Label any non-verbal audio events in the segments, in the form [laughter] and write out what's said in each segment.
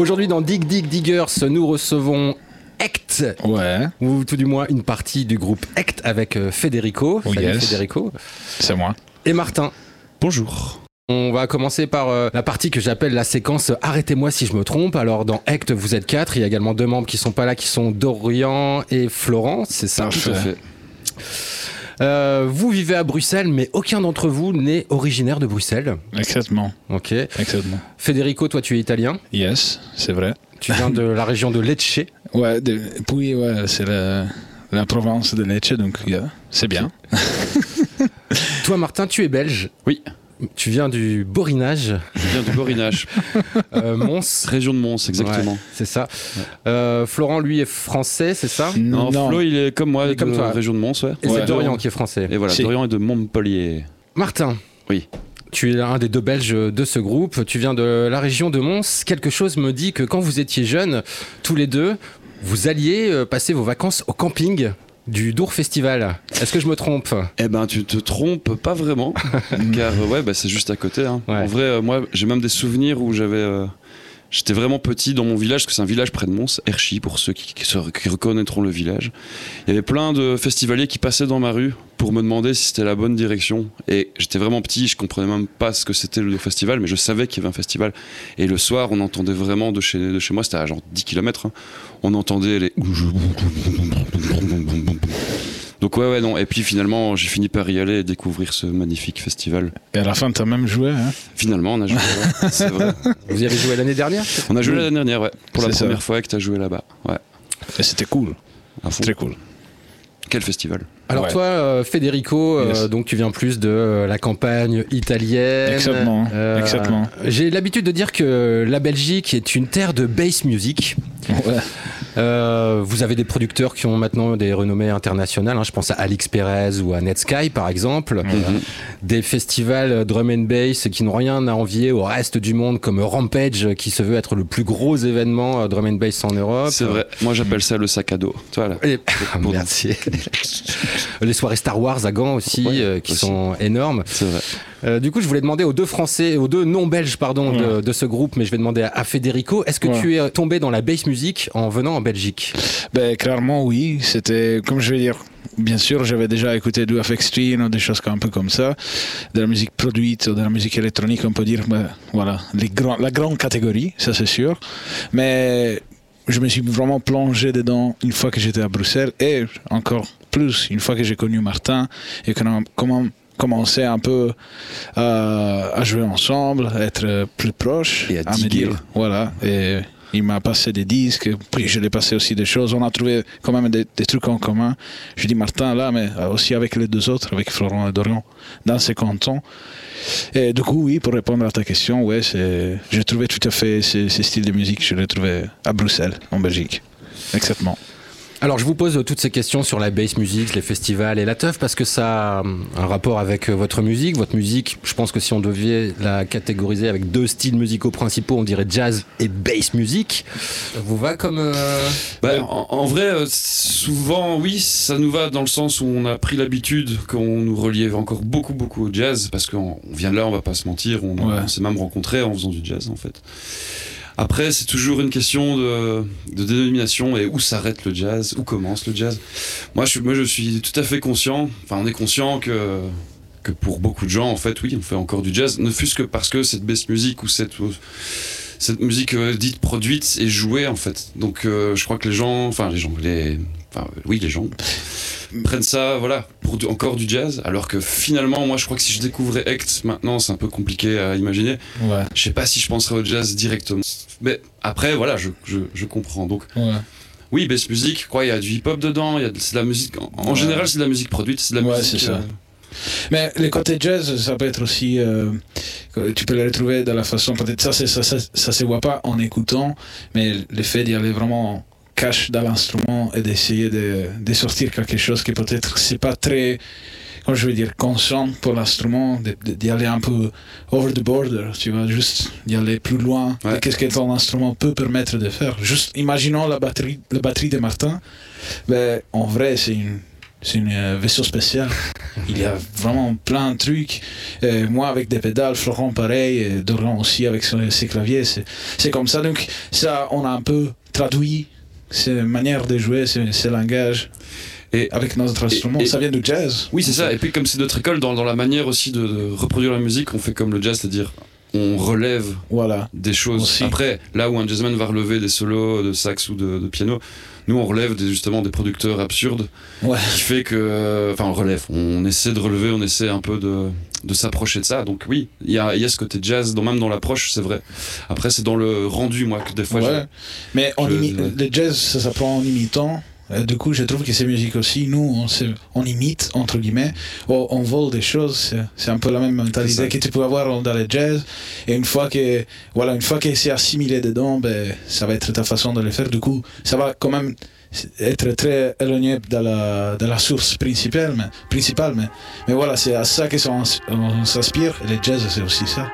Aujourd'hui, dans Dig Dig Diggers, nous recevons Ect, Ouais, ou tout du moins une partie du groupe Ect avec euh, Federico. Oh, Salut yes. Federico. c'est moi. Et Martin. Bonjour. On va commencer par euh, la partie que j'appelle la séquence Arrêtez-moi si je me trompe. Alors dans Ect, vous êtes quatre. Il y a également deux membres qui sont pas là, qui sont Dorian et Florent. C'est ça. Tout à fait. Euh, vous vivez à Bruxelles, mais aucun d'entre vous n'est originaire de Bruxelles. Exactement, Ok. exactement. Federico, toi, tu es italien. Yes, c'est vrai. Tu viens de la région de Lecce. [laughs] Ouais, de- puis ouais, c'est la, la province de Lecce, donc yeah, c'est bien. [laughs] Toi, Martin, tu es belge. Oui. Tu viens du Borinage, Je viens du Borinage, [laughs] euh, Mons. région de Mons, exactement. Ouais, c'est ça. Euh, Florent, lui, est français, c'est ça? Non, Flo, il est comme moi, Il est comme de toi. région de Mons, ouais. Et Ouais. c'est Dorian qui est français. Et voilà, Si. Dorian est de Montpellier. Martin. Oui. Tu es un des deux Belges de ce groupe. Tu viens de la région de Mons. Quelque chose me dit que quand vous étiez jeunes, tous les deux, vous alliez euh, passer vos vacances au camping du Dour Festival. Est-ce que je me trompe? Eh ben, tu te trompes pas vraiment, [laughs] car euh, ouais, bah, c'est juste à côté. hein. Ouais. En vrai, euh, moi, j'ai même des souvenirs où j'avais, euh, j'étais vraiment petit dans mon village, parce que c'est un village près de Mons, Erchy, pour ceux qui, qui reconnaîtront le village. Il y avait plein de festivaliers qui passaient dans ma rue pour me demander si c'était la bonne direction. Et j'étais vraiment petit, je comprenais même pas ce que c'était le festival, mais je savais qu'il y avait un festival. Et le soir, on entendait vraiment de chez, de chez moi, c'était à genre 10 km, on entendait les. Donc ouais, ouais, non. Et puis finalement, j'ai fini par y aller et découvrir ce magnifique festival. Et à la fin, t'as même joué, hein Finalement, on a joué. ouais, [laughs] c'est vrai. Vous y avez joué l'année dernière On a joué l'année dernière, ouais. Pour la ça. première fois que tu as joué là-bas. Ouais. Et c'était cool, très cool. Quel festival? Alors Ouais. toi, euh, Federico, euh, donc tu viens plus de euh, la campagne italienne. Exactement, exactement. J'ai l'habitude de dire que la Belgique est une terre de bass music. Ouais. Euh, vous avez des producteurs qui ont maintenant des renommées internationales. hein. je pense à Alix Perez ou à Netsky par exemple. Mhm. Des festivals drum and bass qui n'ont rien à envier au reste du monde, comme Rampage qui se veut être le plus gros événement euh, drum and bass en Europe. C'est vrai. Moi, j'appelle ça le sac à dos. Voilà. Et- Pour- Merci. [laughs] Les soirées Star Wars à Gand aussi, Ouais, euh, qui aussi. sont énormes. C'est vrai. Euh, du coup, je voulais demander aux deux Français, aux deux non-belges, pardon, de, Ouais. de ce groupe, mais je vais demander à, à Federico, est-ce que Ouais. tu es tombé dans la bass music en venant en Belgique? Ben, clairement, oui. C'était, comme je vais dire, bien sûr, j'avais déjà écouté du FX Twin ou des choses un peu comme ça, de la musique produite ou de la musique électronique, on peut dire, ben, voilà, les grands, la grande catégorie, ça c'est sûr. Mais je me suis vraiment plongé dedans une fois que j'étais à Bruxelles et encore plus une fois que j'ai connu Martin et a comment commencé un peu à, à jouer ensemble, à être plus proches, Et à me dire, voilà. Et il m'a passé des disques, puis je l'ai passé aussi des choses. On a trouvé quand même des, des trucs en commun. Je dis Martin là, mais aussi avec les deux autres, avec Florent et Dorian, dans ces cantons. Et du coup, oui, pour répondre à ta question, ouais, c'est, j'ai trouvé tout à fait ces, ces styles de musique, je les trouvais à Bruxelles, en Belgique. Exactement. Alors, je vous pose euh, toutes ces questions sur la bass music, les festivals et la teuf, parce que ça a hum, un rapport avec euh, votre musique. Votre musique, je pense que si on devait la catégoriser avec deux styles musicaux principaux, on dirait jazz et bass music. Ça vous va comme... euh, Bah, en, en vrai, euh, souvent, oui, ça nous va dans le sens où on a pris l'habitude qu'on nous reliait encore beaucoup, beaucoup au jazz, parce qu'on on vient de là, on va pas se mentir, on, Ouais. on s'est même rencontrés en faisant du jazz, en fait. Après, c'est toujours une question de, dénomination et où s'arrête le jazz, où commence le jazz. Moi je, suis- moi, je suis tout à fait conscient, enfin, on est conscient que, que pour beaucoup de gens, en fait, oui, on fait encore du jazz, ne fût-ce que parce que cette bass musique ou cette, cette musique euh, dite produite est jouée, en fait. Donc, euh, je crois que les gens, enfin, les gens, les, enfin, oui, les gens prennent ça, voilà, pour du- encore du jazz, alors que finalement, moi, je crois que si je découvrais Act maintenant, c'est un peu compliqué à imaginer. Ouais. Je sais pas si je penserais au jazz directement. Mais après, voilà, je, je, je comprends. Donc, Ouais. oui, bass music, quoi, il y a du hip-hop dedans, il y a de, c'est de la musique. En, en Ouais. général, c'est de la musique produite, c'est de la Ouais, musique. c'est ça. euh, Mais les côtés jazz, ça peut être aussi. euh, tu peux les retrouver de la façon. Peut-être ça, c'est- ça, ça, ça se voit pas en écoutant, mais le fait d'y aller vraiment cash dans l'instrument et d'essayer de, de sortir quelque chose qui peut-être c'est pas très. Comment je veux dire, conscient pour l'instrument, d'y aller un peu over the border, tu vois, juste d'y aller plus loin Ouais. qu'est-ce que ton instrument peut permettre de faire. Juste imaginons la batterie, la batterie de Martin, ben, en vrai, c'est une, c'est une euh, vaisseau spécial. Il y a vraiment plein de trucs. Euh, moi, avec des pédales, Florent, pareil, Dorian aussi avec ses claviers. C'est comme ça. Donc, ça, on a un peu traduit ces manières de jouer, ces, ces langages Et avec notre instrument. et- ça vient du jazz. oui, c'est ça. Et puis, comme c'est notre école, dans, dans la manière aussi de, de reproduire la musique, on fait comme le jazz, c'est-à-dire on relève Voilà. des choses. Aussi. Après, là où un jazzman va relever des solos de sax ou de, de piano, nous on relève des, justement des producteurs absurdes, Ouais. qui fait que, enfin, on relève, on essaie de relever, on essaie un peu de, de s'approcher de ça. Donc oui, il y a, y a ce côté jazz, dans, même dans l'approche, c'est vrai. Après, c'est dans le rendu, moi, que des fois, Ouais. Mais on je- imi- le jazz, ça s'apprend en imitant. Euh, Du coup, je trouve que ces musiques aussi, nous, on, se- on imite, entre guillemets, on, on vole des choses. C'est- un peu la même mentalité que tu peux avoir dans le jazz. Et une fois que, voilà, une fois que c'est assimilé dedans, ben, ça va être ta façon de le faire. Du coup, ça va quand même être très éloigné de la, de la source principale. Mais, principale, mais, mais voilà, c'est à ça que ça- on, on s'inspire. Et le jazz, c'est aussi ça.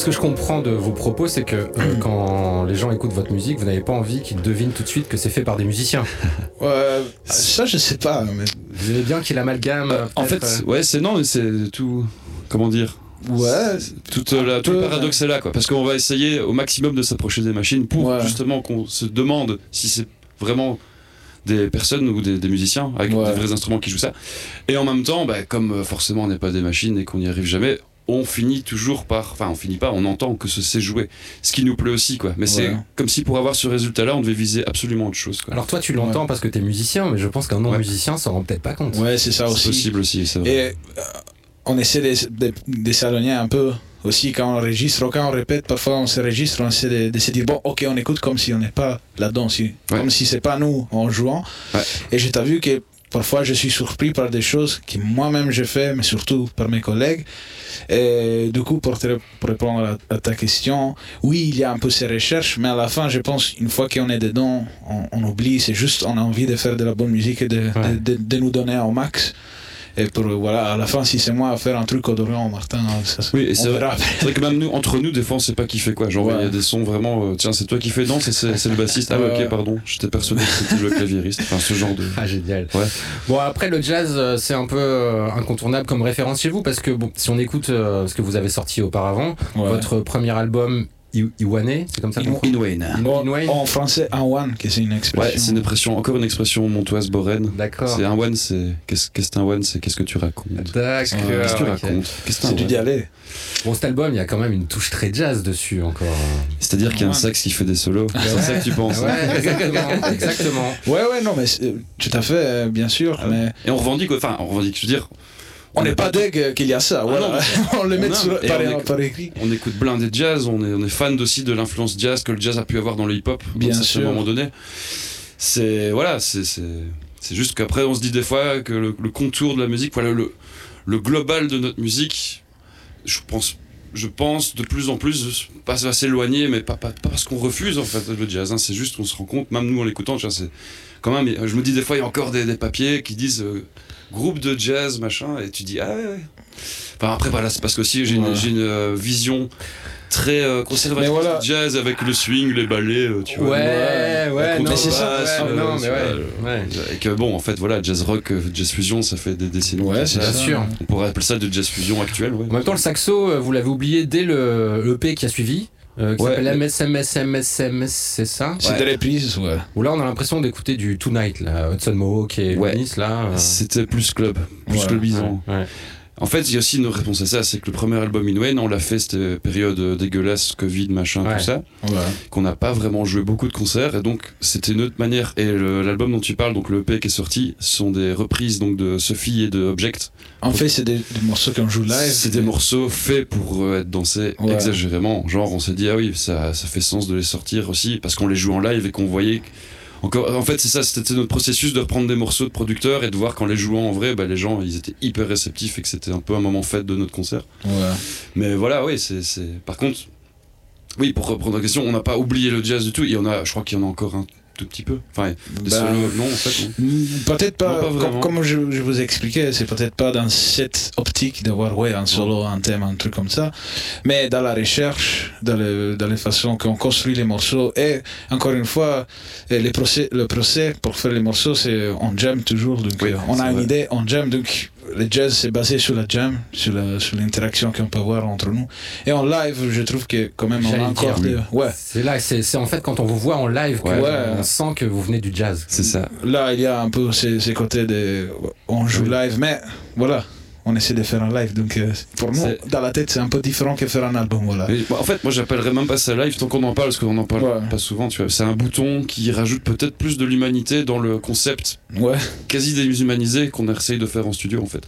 Ce que je comprends de vos propos, c'est que euh, [clears throat] quand les gens écoutent votre musique, vous n'avez pas envie qu'ils devinent tout de suite que c'est fait par des musiciens. [laughs] Ouais, ça, je sais pas. Mais... Vous aimez bien qu'il amalgame. Euh, en fait, euh, ouais, c'est non, c'est tout. Comment dire Ouais, Tout, euh, la- tout le paradoxe est là, quoi. Parce qu'on va essayer au maximum de s'approcher des machines pour Ouais. justement qu'on se demande si c'est vraiment des personnes ou des, des musiciens avec Ouais. des vrais instruments qui jouent ça. Et en même temps, bah, comme euh, forcément on n'est pas des machines et qu'on n'y arrive jamais, on finit toujours par. Enfin, on finit pas, on entend que ce sait jouer. Ce qui nous plaît aussi, quoi. Mais c'est comme si pour avoir ce résultat-là, on devait viser absolument autre chose, quoi. Alors toi, tu l'entends parce que t'es musicien, mais je pense qu'un non-musicien s'en rend peut-être pas compte. ouais, c'est ça c'est aussi. possible aussi, c'est vrai. Et euh, on essaie de, de, de s'aligner un peu aussi quand on enregistre, quand on répète, parfois on se registre, on essaie de, de se dire bon, ok, on écoute comme si on n'est pas là-dedans, si, Ouais. comme si c'est pas nous en jouant. Ouais. Et j'ai t'as vu que parfois je suis surpris par des choses que moi-même j'ai fait, mais surtout par mes collègues. Et du coup, pour, te, pour répondre à, à ta question, oui, il y a un peu ces recherches, mais à la fin, je pense, une fois qu'on est dedans, on, on oublie, c'est juste, on a envie de faire de la bonne musique et de, Ouais. de, de, de nous donner au max. Et pour, voilà, à la fin, si c'est moi à faire un truc au Dorian, Martin, ça, Oui, et c'est vrai. vrai que même nous, entre nous, des fois, on sait pas qui fait quoi. Genre, il y a des sons vraiment. euh, tiens, c'est toi qui fais non, c'est, c'est, le bassiste. Ah, ouais, Ouais. ok, pardon. J'étais persuadé que c'était le claviériste. Enfin, ce genre de. Ah génial. Ouais. Bon après le jazz euh, c'est un peu euh, incontournable comme référence chez vous parce que bon si on écoute euh, ce que vous avez sorti auparavant, Ouais. votre premier album Iwane, c'est comme ça qu'on Iwa- dit Wayne. En, français, un one, que c'est une expression. Ouais, c'est une expression, encore une expression montoise boraine. D'accord. C'est un one, c'est. Qu'est-ce, qu'est-ce qu'un one C'est qu'est-ce que tu racontes? D'accord. Qu'est-ce que tu racontes? Qu'est-ce que C'est du dialet. Bon cet album il y a quand même une touche très jazz dessus encore. C'est-à-dire qu'il y a un sax qui fait des solos. C'est Ouais. ça que tu penses. Ouais exactement. exactement. Ouais, ouais, non, mais tout à fait, euh, bien sûr. Ah Et on revendique, enfin, on revendique, je veux dire. On n'est pas deg qu'il y a ça. voilà. non, mais- [laughs] on le met sur, par, on écrit. On écoute blindé jazz, on est, on est fan aussi de l'influence jazz que le jazz a pu avoir dans le hip-hop Bien à un sûr. moment donné. C'est voilà, c'est juste qu'après on se dit des fois que le, le contour de la musique, voilà le le global de notre musique, je pense je pense de plus en plus pas va s'éloigner, mais pas, pas, pas parce qu'on refuse en fait le jazz. hein, c'est juste qu'on se rend compte, même nous en l'écoutant, c'est quand même. Je me dis des fois il y a encore des, des papiers qui disent euh, groupe de jazz machin, et tu dis ah ouais. ouais. Enfin après voilà, c'est parce que aussi j'ai une, Ouais. euh, vision très euh, conservatrice voilà. du jazz avec le swing, les ballets, euh, tu vois. Ouais, ouais, la non, mais c'est ça, ouais, euh, non, mais ouais, ouais. Et que bon, en fait, voilà, jazz rock, jazz fusion, ça fait des décennies. Ouais, c'est sûr. On pourrait appeler ça de jazz fusion actuel, ouais. En même temps, le saxo, vous l'avez oublié dès le EP qui a suivi, euh, qui Ouais, s'appelle mais- MSMSMSMS, c'est ça C'est des reprises, ouais. Où là, on a l'impression d'écouter du Tonight, là, Hudson Mohawk et Ouais. Nice, là. euh. C'était plus club, plus Ouais. clubisant. En fait, il y a aussi une réponse à ça, c'est que le premier album Inwen, on l'a fait cette période euh, dégueulasse, Covid, machin, Ouais. tout ça, ouais. qu'on n'a pas vraiment joué beaucoup de concerts, et donc c'était une autre manière. Et l'album dont tu parles, donc le EP qui est sorti, sont des reprises donc de Sophie et de Object. En fait, c'est des, des morceaux qu'on joue live. C'est des morceaux faits pour euh, être dansés Ouais. exagérément. Genre, on s'est dit, ah oui, ça, ça fait sens de les sortir aussi, parce qu'on les joue en live et qu'on voyait. que- Encore, en fait, c'est ça, c'était notre processus de reprendre des morceaux de producteurs et de voir qu'en les jouant en vrai, bah, les gens, ils étaient hyper réceptifs et que c'était un peu un moment fête de notre concert. Ouais. Mais voilà, oui, c'est. Par contre, oui, pour reprendre la question, on n'a pas oublié le jazz du tout. Il y en a, je crois qu'il y en a encore un tout petit peu. Enfin, des Bah, solos, non, en fait, non. Mm, Peut-être pas, Non, pas com- vraiment. comme, je, je vous expliquais, c'est peut-être pas dans cette optique d'avoir ouais, un solo, un thème, un truc comme ça, mais dans la recherche, dans, le, dans les façons qu'on construit les morceaux. Et encore une fois, les procès, le procès pour faire les morceaux, c'est on jam toujours. Donc Oui, euh, on a une idée, on jam. Donc le jazz, c'est basé sur la jam, sur la- sur l'interaction qu'on peut avoir entre nous. Et en live, je trouve que quand même, on a encore dire, des. Ouais. C'est là, c'est c'est en fait quand on vous voit en live que Ouais. Ouais. on sent que vous venez du jazz. C'est ça. Là, il y a un peu ces, ces côtés de. On joue live, mais voilà, on essaie de faire un live. Donc, euh, pour nous, dans la tête, c'est un peu différent que faire un album. Voilà. Mais, bah, en fait, moi j'appellerais même pas ça live tant qu'on en parle, parce qu'on en parle Ouais. pas souvent, tu vois. C'est un bouton qui rajoute peut-être plus de l'humanité dans le concept Ouais, quasi déshumanisé qu'on essaye de faire en studio en fait.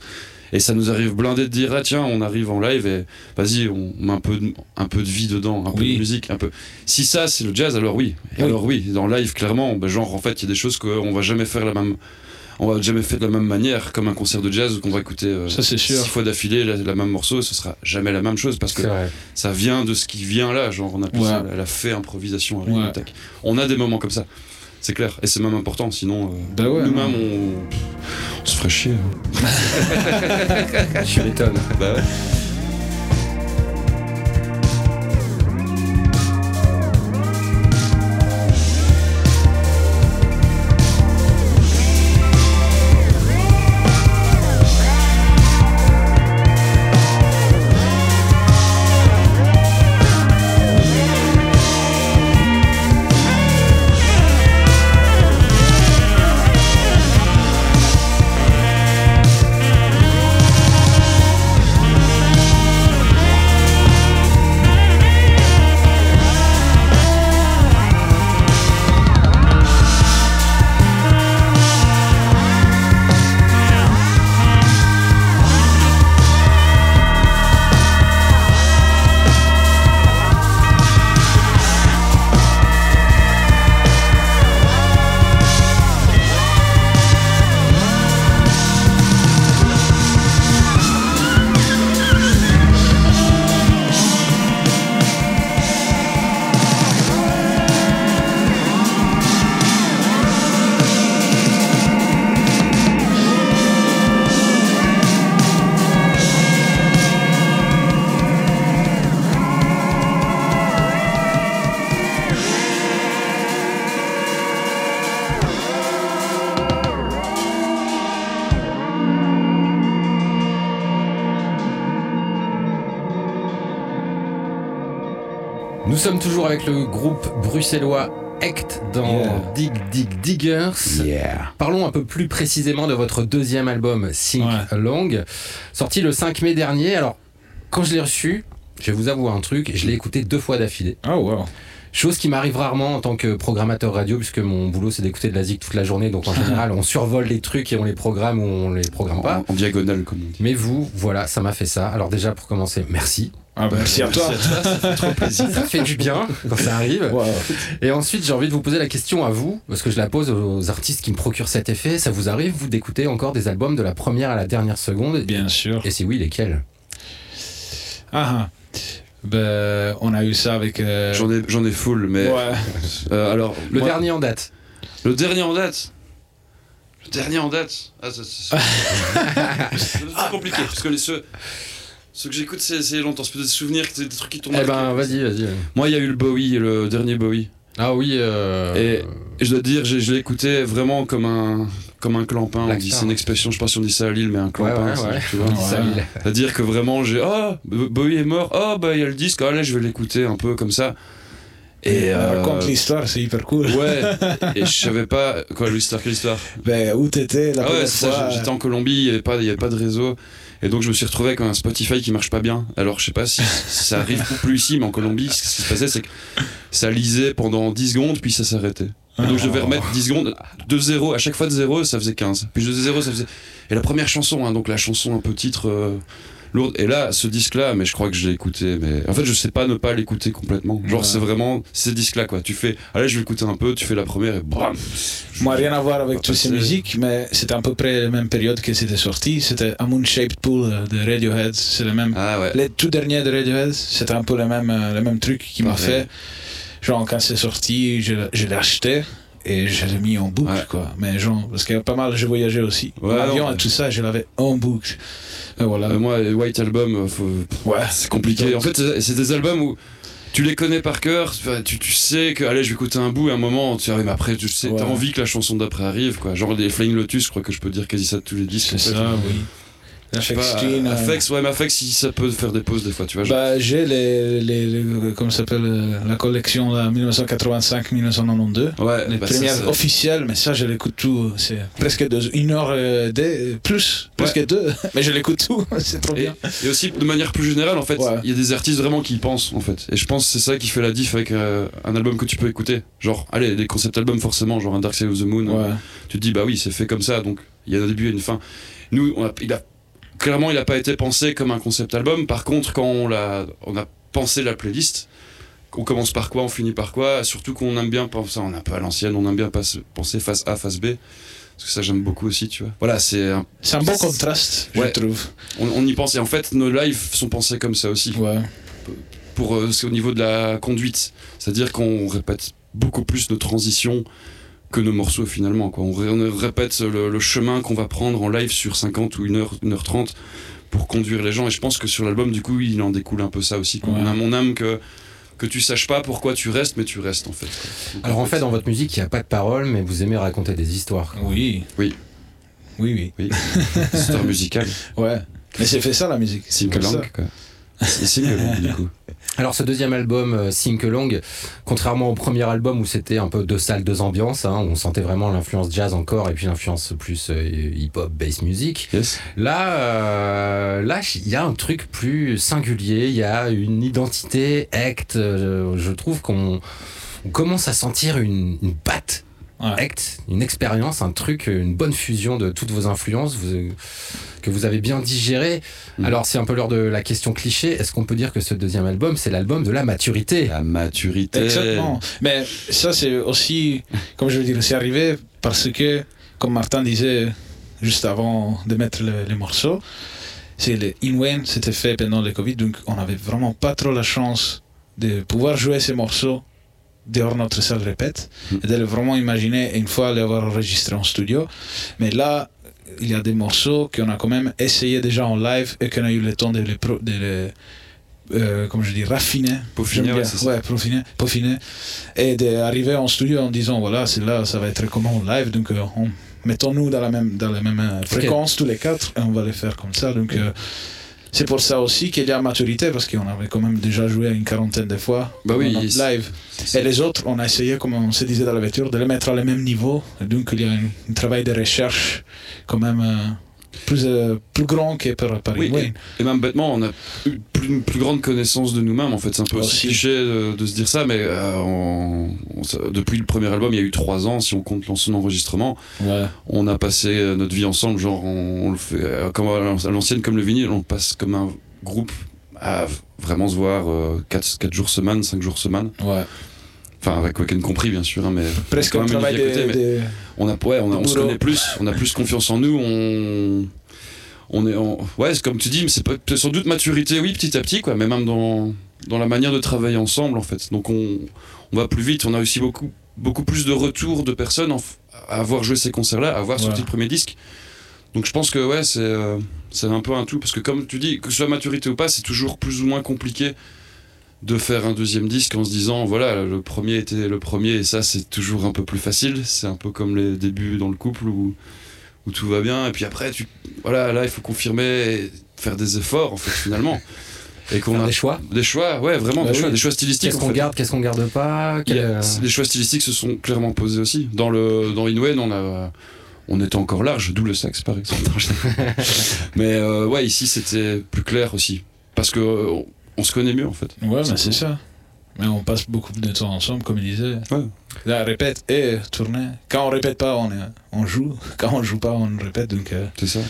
Et ça nous arrive blindé de dire, ah tiens, on arrive en live et vas-y, on met un peu de, un peu de vie dedans, un peu de musique, un peu. Si ça, c'est le jazz, alors Oui. Alors oui, dans live, clairement, bah, genre en fait, il y a des choses qu'on va jamais faire la même. On va jamais faire de la même manière, comme un concert de jazz où qu'on va écouter euh, ça six fois d'affilée la, la même morceau, ce sera jamais la même chose parce que ça vient de ce qui vient là, genre on appelle Ouais. ça la, la fait improvisation. arrive, Ouais. tac. On a des moments comme ça, c'est clair, et c'est même important, sinon euh, Bah ouais, nous-mêmes on, on se ferait chier. hein. [laughs] Je m'étonne. Bah sommes toujours avec le groupe bruxellois Act dans Dig Dig Diggers. Parlons un peu plus précisément de votre deuxième album, Sing Along, sorti le 5 mai dernier. Alors, quand je l'ai reçu, je vais vous avouer un truc, je l'ai écouté deux fois d'affilée. Oh wow. Chose qui m'arrive rarement en tant que programmateur radio, puisque mon boulot c'est d'écouter de la zik toute la journée. Donc en [laughs] général, on survole les trucs et on les programme ou on les programme pas. En, diagonale, comme on dit. Mais vous, voilà, ça m'a fait ça. Alors déjà, pour commencer, merci. Ah bah, merci à toi. ça fait trop plaisir. Ça fait du bien quand ça arrive. Et ensuite, j'ai envie de vous poser la question à vous, parce que je la pose aux artistes qui me procurent cet effet. Ça vous arrive, vous, d'écouter encore des albums de la première à la dernière seconde Bien sûr. Et si oui, lesquels ah, ah. Ben, on a eu ça avec. Euh, j'en ai, j'en ai full, mais. Ouais. Euh, alors. Le dernier en date. Le dernier en date. Le dernier en date. Ah, c'est compliqué parce que les ceux. Ce que j'écoute, c'est, c'est longtemps, c'est des souvenirs, c'est des trucs qui tournent. Eh ben, vas-y, vas-y. Moi, il y a eu le Bowie, le dernier Bowie. Ah oui. Euh... Et, je dois dire, je, je l'ai écouté vraiment comme un, comme un clampin. On dit, c'est une expression, je sais pas si on dit ça à Lille, mais un clampin. Ouais, ouais, ouais. C'est-à-dire que vraiment, j'ai, oh, Bowie est mort, oh, bah, il y a le disque, allez, je vais l'écouter un peu comme ça. Et euh, raconte l'histoire, c'est hyper cool. Ouais, [laughs] et je savais pas. Quoi, l'histoire, quelle histoire Ben, où t'étais la ah ouais, ça, J'étais en Colombie, il n'y avait, pas, avait pas de réseau. Et donc je me suis retrouvé avec un Spotify qui marche pas bien. Alors je sais pas si, [laughs] ça arrive plus ici, mais en Colombie, ce qui se passait, c'est que ça lisait pendant 10 secondes, puis ça s'arrêtait. donc je devais remettre 10 secondes de 0, à chaque fois de 0, ça faisait 15. Puis de 0, ça faisait. Et la première chanson, hein, donc la chanson un peu titre. Euh, lourde. Et là, ce disque-là, mais je crois que je l'ai écouté. Mais en fait, je sais pas ne pas l'écouter complètement. Genre, c'est vraiment ces disques-là, quoi. Tu fais, allez, je vais écouter un peu, tu fais la première et bam. Moi, rien à voir avec toutes ces musiques, mais c'était à peu près la même période que c'était sorti. C'était A Moon Shaped Pool de Radiohead. C'est le même. Ah, ouais. Les tout derniers de Radiohead, c'était un peu le même, euh, le même truc qui m'a fait. Genre, quand c'est sorti, je, je l'ai acheté et je l'ai mis en boucle quoi. Mais genre parce que pas mal je voyageais aussi. Ouais, l'avion et tout ça je l'avais en boucle. Voilà. Euh, moi, White Album, euh, ouais, c'est compliqué. En fait, c'est des albums où tu les connais par cœur, tu, tu, sais que allez je vais écouter un bout et un moment tu arrives après tu sais t'as envie que la chanson d'après arrive quoi. Genre les Flying Lotus je crois que je peux dire quasi ça tous les disques c'est ça oui Affex euh, ouais, mais si ça peut faire des pauses des fois, tu vois. Bah, j'ai les, les, comment s'appelle, euh, la collection 1985-1992. Ouais, les bah premières officielles, mais ça, je l'écoute tout. C'est presque deux, une heure euh, plus, presque deux, [laughs] mais je l'écoute tout, [laughs] c'est trop bien. Et aussi, de manière plus générale, en fait, il y a des artistes vraiment qui y pensent, en fait. Et je pense que c'est ça qui fait la diff avec un album que tu peux écouter. Genre, allez, des concept albums, forcément, genre un Dark Side of the Moon. tu te dis, bah oui, c'est fait comme ça, donc il y a un début et une fin. Nous, on a, il a clairement, il n'a pas été pensé comme un concept album. Par contre, quand on, a, on a pensé la playlist, on commence par quoi, on finit par quoi, surtout qu'on aime bien penser, on est un peu à l'ancienne, on aime bien penser face A, face B. Parce que ça, j'aime beaucoup aussi, tu vois. Voilà, c'est un... C'est un bon contraste, je trouve. On, y pense. Et en fait, nos lives sont pensés comme ça aussi. Ouais. Pour, euh, au niveau de la conduite. C'est-à-dire qu'on répète beaucoup plus nos transitions que nos morceaux finalement. Quoi. On, répète le, chemin qu'on va prendre en live sur 50 ou 1 heure, 1 heure 30 pour conduire les gens. Et je pense que sur l'album, du coup, il en découle un peu ça aussi. On a mon âme que que tu saches pas pourquoi tu restes, mais tu restes en fait. Alors en fait, dans votre musique, il n'y a pas de paroles, mais vous aimez raconter des histoires. Oui. Oui. Oui, oui. oui. Histoire musicale. Ouais. Mais c'est fait ça la musique. C'est quoi. C'est du coup. Alors ce deuxième album, euh, Think Long, contrairement au premier album où c'était un peu deux salles, deux ambiances, hein, on sentait vraiment l'influence jazz encore et puis l'influence plus euh, hip-hop, bass music. Là, euh, là, il y a un truc plus singulier, il y a une identité act. je trouve qu'on commence à sentir une, une patte act, une expérience, un truc, une bonne fusion de toutes vos influences que vous avez bien digéré. Mm. Alors c'est un peu l'heure de la question cliché. Est-ce qu'on peut dire que ce deuxième album, c'est l'album de la maturité? La maturité. Exactement. Mais ça c'est aussi, comme je veux dire, c'est arrivé parce que, comme Martin disait juste avant de mettre les morceaux, c'est le In c'était fait pendant le Covid, donc on n'avait vraiment pas trop la chance de pouvoir jouer ces morceaux dehors notre salle répète, mm. et de vraiment imaginer une fois l'avoir enregistré en studio. Mais là, il y a des morceaux qu'on a quand même essayé déjà en live et qu'on a eu le temps de les, de les euh, comme je dis, raffiner. Peaufiner, ouais, ouais, peaufiner, peaufiner. Et d'arriver en studio en disant, voilà, c'est là, ça va être comment en live, donc euh, mettons-nous dans la même, dans la même euh, fréquence tous les quatre et on va les faire comme ça. Donc, c'est pour ça aussi qu'il y a maturité, parce qu'on avait quand même déjà joué une quarantaine de fois Bah oui, live. Et les autres, on a essayé, comme on se disait dans la voiture, de les mettre à le même niveau. Et donc, il y a un, un travail de recherche quand même euh, plus, euh, plus grand que par, par Oui. Et même bêtement, on a eu plus, une plus grande connaissance de nous-mêmes. En fait, c'est un peu aussi cliché de, de se dire ça, mais euh, on- on s- depuis le premier album, il y a eu trois ans, si on compte son enregistrement. Ouais. On a passé euh, notre vie ensemble, genre on, on le fait euh, comme à l'an- à l'ancienne, comme le vinyle, on passe comme un groupe à vraiment se voir 4, jours semaine, 5 jours semaine. ouais. Enfin, avec Wacken compris, bien sûr, hein, mais Presque un travail à côté, on a ouais, on, a- on se connaît plus on a plus confiance en nous on on est en- ouais c'est comme tu dis mais c'est sans doute maturité oui petit à petit quoi mais même dans dans la manière de travailler ensemble en fait. Donc on on va plus vite on a aussi beaucoup beaucoup plus de retours de personnes à avoir joué ces concerts là à avoir sorti le premier disque. Donc je pense que ouais c'est euh, c'est un peu un tout parce que comme tu dis que ce soit maturité ou pas c'est toujours plus ou moins compliqué de faire un deuxième disque en se disant voilà le premier était le premier et ça c'est toujours un peu plus facile. C'est un peu comme les débuts dans le couple où, où tout va bien. Et puis après tu voilà là il faut confirmer et faire des efforts en fait finalement. Et qu'on a des choix. des choix ouais vraiment Bah des choix oui. des choix stylistiques Qu'est-ce qu'on garde, qu'est-ce qu'on garde pas quel- a- les choix stylistiques se sont clairement posés aussi. Dans le dans Inwen on a on était encore large d'où le sax par exemple. [laughs] Mais euh, ouais ici c'était plus clair aussi. Parce que euh, on, se connaît mieux en fait Ouais, mais C'est ça. Mais on passe beaucoup de temps ensemble, comme il disait. Ouais. Là, répète et tourner. Quand on répète pas, on, est- on joue. Quand on joue pas, on répète. Donc, euh, c'est ça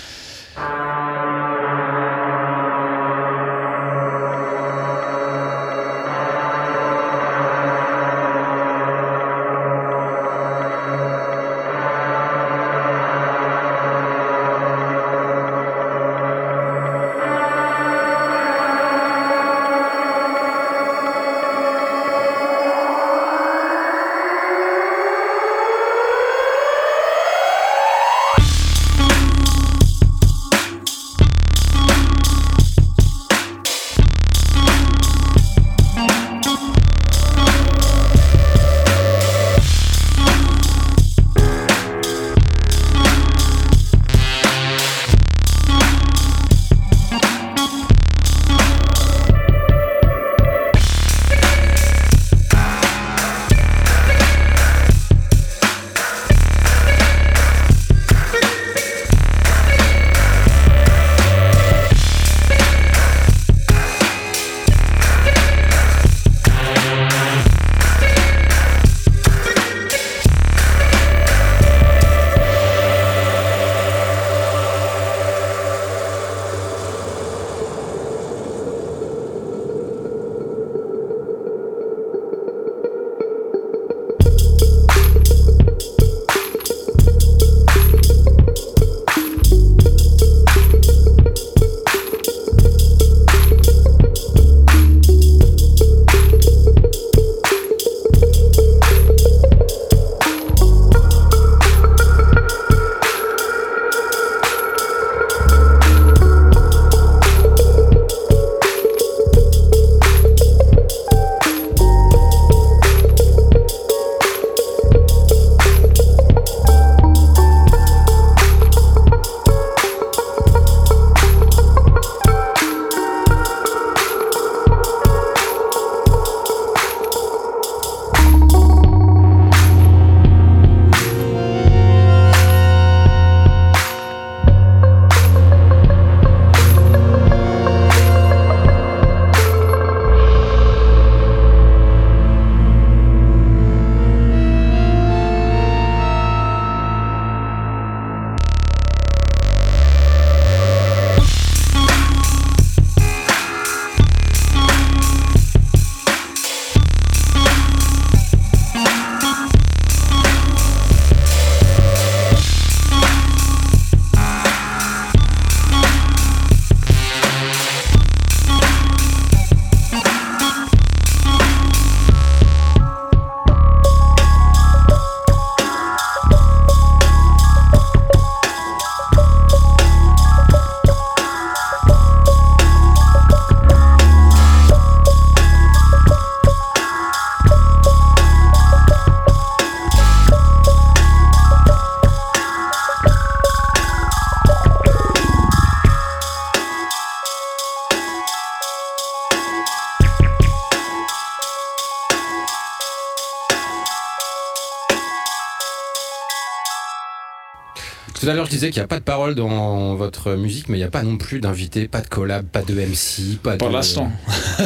disais qu'il n'y a pas de parole dans votre musique, mais il n'y a pas non plus d'invité, pas de collab, pas de MC, pas Pour de. l'instant. [laughs]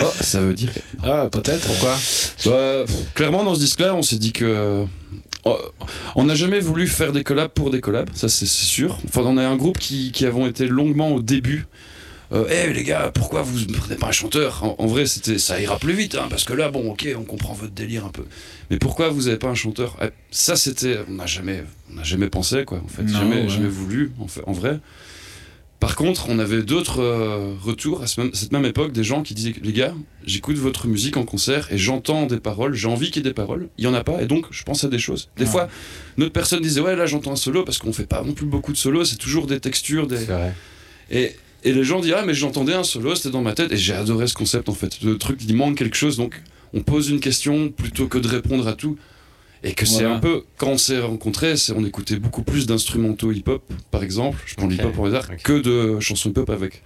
Oh, ça veut dire. Ah, peut-être. Pourquoi Bah, clairement, dans ce disque-là, on s'est dit que. oh, On n'a jamais voulu faire des collabs pour des collabs, ça c'est c'est sûr. Enfin, on a un groupe qui, qui avons été longuement au début. Euh, Eh les gars, pourquoi vous ne prenez pas un chanteur en, en vrai, c'était ça ira plus vite, hein, parce que là, bon, ok, on comprend votre délire un peu. Mais pourquoi vous n'avez pas un chanteur Eh, Ça, c'était, on n'a jamais, on jamais pensé quoi. En fait, Non, jamais, ouais. jamais voulu, en, fait, en vrai. Par contre, on avait d'autres euh, retours à ce même- cette même époque, des gens qui disaient Les gars, j'écoute votre musique en concert et j'entends des paroles, j'ai envie qu'il y ait des paroles. Il y en a pas, et donc je pense à des choses. Des Ouais. fois, notre personne disait Ouais, là j'entends un solo parce qu'on fait pas non plus beaucoup de solos, c'est toujours des textures. Des... C'est vrai. Et, et les gens disent Ah, mais j'entendais un solo, c'était dans ma tête, et j'ai adoré ce concept en fait. Le truc, il manque quelque chose, donc on pose une question plutôt que de répondre à tout. Et que c'est un peu, quand on s'est rencontrés, on écoutait beaucoup plus d'instrumentaux hip-hop, par exemple, je prends Ok. l'hip-hop pour hasard, Ok. que de chansons hip-hop avec,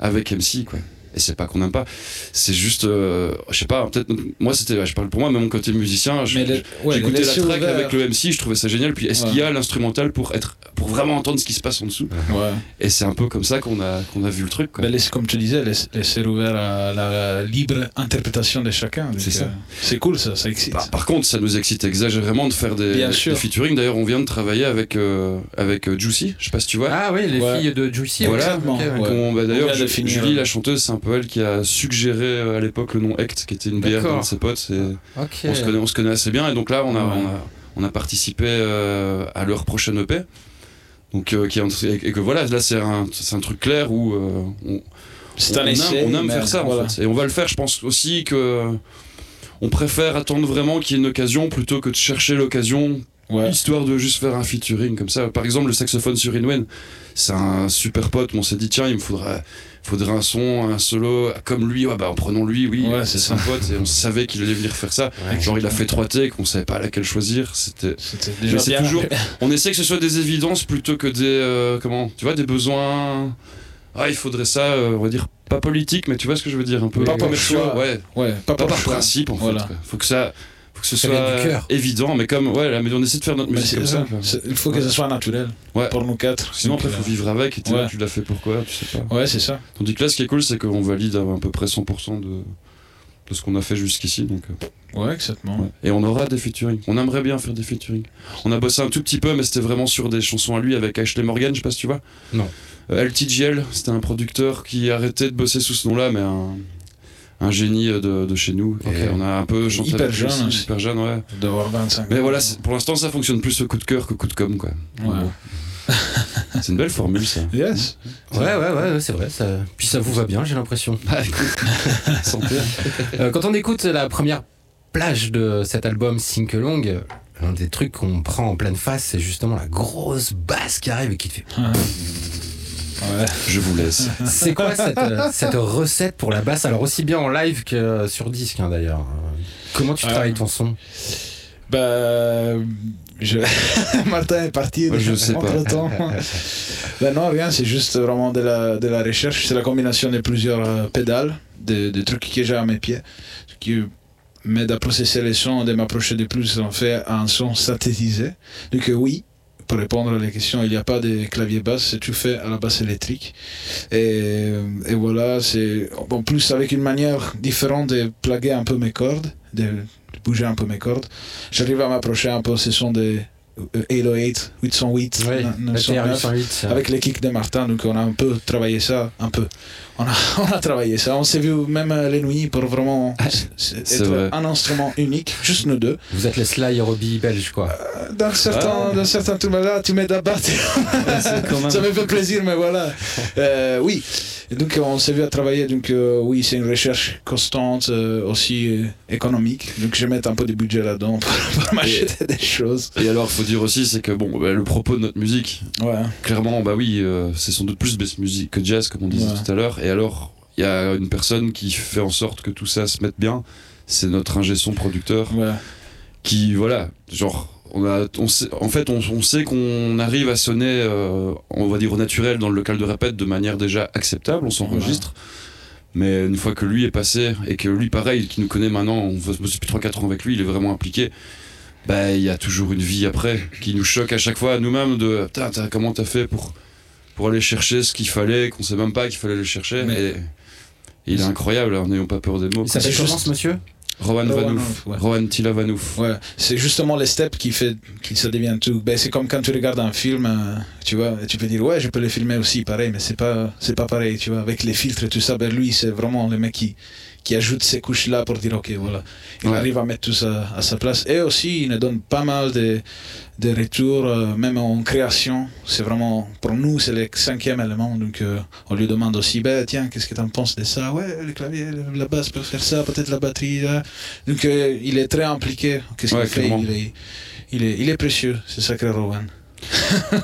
avec MC, quoi. Et c'est pas qu'on n'aime pas, c'est juste, euh, je sais pas, peut-être, moi c'était, je parle pour moi, mais mon côté musicien, le- ouais, j'écoutais la track ouvert. avec le MC, je trouvais ça génial, puis est-ce Ouais. qu'il y a l'instrumental pour être, pour vraiment entendre ce qui se passe en dessous? Ouais. Et c'est un peu comme ça qu'on a, qu'on a vu le truc, quoi. Ben, laisse- comme tu disais, laisse- laisser ouvert à la libre interprétation de chacun. C'est ça. euh, C'est cool ça, ça excite. Par, par contre, ça nous excite exagérément de faire des, des featuring. D'ailleurs, on vient de travailler avec, euh, avec euh, Juicy, je sais pas si tu vois. Ah oui, les Ouais. filles de Juicy. Voilà. bah, D'ailleurs. Julie, la chanteuse, c'est un peu qui a suggéré euh, à l'époque le nom Ect, qui était une bière d'un de ses potes. et on, se connaît, on se connaît assez bien, et donc là, on a, Ouais. on a, on a participé euh, à leur prochaine EP. Donc, euh, qui est et que voilà, là, c'est un, truc clair où euh, on, C'est on un aime- essai. on aime faire ça voilà. en fait. Et on va le faire, je pense aussi que on préfère attendre vraiment qu'il y ait une occasion plutôt que de chercher l'occasion Ouais. histoire de juste faire un featuring comme ça. Par exemple, le saxophone sur Inwen, c'est un super pote. On s'est dit, tiens, il me faudrait, faudrait un son, un solo comme lui. Ouais, bah, prenons lui, oui. Ouais, c'est un pote et on savait qu'il allait venir faire ça. Ouais. Genre, il a fait trois takes, on savait pas laquelle choisir. C'était. Déjà bien. toujours. On essaie que ce soit des évidences plutôt que des. euh, comment Tu vois, des besoins. Ah, il faudrait ça, euh, on va dire, pas politique, mais tu vois ce que je veux dire, un peu Pas par commercial, choix. Ouais, Ouais, pas, pas par par choix. principe en Voilà. fait. quoi. Faut que ça. Faut que ce Ça soit du cœur. évident, mais comme ouais, là, mais on essaie de faire notre Mais musique c'est comme ça. Il faut que ce soit naturel Ouais. pour nous quatre. Sinon après faut euh, vivre avec et là, tu l'as fait pourquoi tu sais pas. Ouais, c'est ça. Tandis que là ce qui est cool c'est qu'on valide à à peu près 100% de, de ce qu'on a fait jusqu'ici donc euh, Ouais, exactement. ouais. et on aura des featuring. On aimerait bien faire des featuring. On a bossé un tout petit peu mais c'était vraiment sur des chansons à lui avec Ashley Morgan, je sais pas si tu vois. Non. Euh, LTGL, c'était un producteur qui a arrêté de bosser sous ce nom-là mais un un génie de, de chez nous et on a un peu chanté Hyper jeune aussi, aussi. hyper jeune ouais. D'avoir 25 Mais voilà, pour l'instant ça fonctionne plus coup de cœur que coup de com quoi. Ouais. [laughs] C'est une belle formule ça. Yes. Ouais, ouais, ouais, ouais, c'est vrai. Ça... Puis ça vous va bien, j'ai l'impression. [laughs] Bah. [laughs] Euh, quand on écoute la première plage de cet album Sink Along, l'un des trucs qu'on prend en pleine face, c'est justement la grosse basse qui arrive et qui te fait. Ouais. Je vous laisse. C'est quoi cette, euh, cette recette pour la basse? Alors aussi bien en live que sur disque hein, d'ailleurs. Comment tu travailles ton son? Bah, je... [laughs] Martin est parti. Moi, je sais pas. entre-temps. ben non, rien, c'est juste vraiment de la, de la recherche. C'est la combinaison de plusieurs euh, pédales, de, de trucs que j'ai à mes pieds, ce qui m'aide à processer les sons, de m'approcher de plus en fait à un son synthétisé. Donc euh, oui, pour répondre à la question, il n'y a pas de clavier basse, c'est tout fait à la basse électrique. Et, et voilà, c'est en plus avec une manière différente de plaguer un peu mes cordes, de, de bouger un peu mes cordes. J'arrive à m'approcher un peu ce son des euh, 808, 808, Ouais, 909, 808. avec les kicks de Martin, donc on a un peu travaillé ça, un peu. On a, [laughs] on a travaillé ça, on s'est vu même euh, les nuits pour vraiment [laughs] être vrai. un instrument unique, juste nous deux. Vous êtes les Sly Robbie belges quoi. Dans certains, Ah. dans certains là, tu m'aides à battre. [laughs] ça me fait plaisir, mais voilà. Euh, oui. Et donc on s'est vu à travailler, donc euh, oui, c'est une recherche constante, euh, aussi euh, économique. Donc je vais mettre un peu de budget là-dedans pour, pour m'acheter des choses. Et alors, faut dire aussi, c'est que bon, bah, le propos de notre musique, Ouais. clairement, bah oui, euh, c'est sans doute plus bass music que jazz, comme on disait Ouais. tout à l'heure. Et alors, il y a une personne qui fait en sorte que tout ça se mette bien. C'est notre ingé son producteur Ouais. qui, voilà, genre, on a, on sait, en fait, on, on sait qu'on arrive à sonner, euh, on va dire au naturel dans le local de répète de manière déjà acceptable, on s'enregistre. Mais une fois que lui est passé, et que lui, pareil, qui nous connaît maintenant, on bosse depuis 3-4 ans avec lui, il est vraiment impliqué. bah, il y a toujours une vie après qui nous choque à chaque fois à nous-mêmes de Putain, t'as- comment t'as fait pour, pour aller chercher ce qu'il fallait, qu'on sait même pas qu'il fallait le chercher. Mais- Et, et il est incroyable, alors n'ayons pas peur des mots. Il s'appelle juste- ce monsieur Rowan Vanouf. Ouais. Rowan Tila Vanouf. Ouais, c'est justement les steps qui fait que ça devient tout. Ben, c'est comme quand tu regardes un film, euh, tu vois, et tu peux dire ouais, je peux le filmer aussi, pareil, mais c'est pas, c'est pas pareil, tu vois, avec les filtres et tout ça. Ben lui, c'est vraiment le mec qui, qui ajoute ces couches là pour dire ok, voilà, il Ouais. arrive à mettre tout ça à sa place. Et aussi, il nous donne pas mal de, de retours, euh, même en création. C'est vraiment, pour nous, c'est le cinquième élément. Donc, euh, on lui demande aussi, ben tiens, qu'est-ce que tu en penses de ça? Ouais, le clavier, la basse peut faire ça, peut-être la batterie. là. Donc, euh, il est très impliqué. Qu'est-ce Ouais, qu'il fait? il est, il, est, il est précieux, c'est sacré Rowan.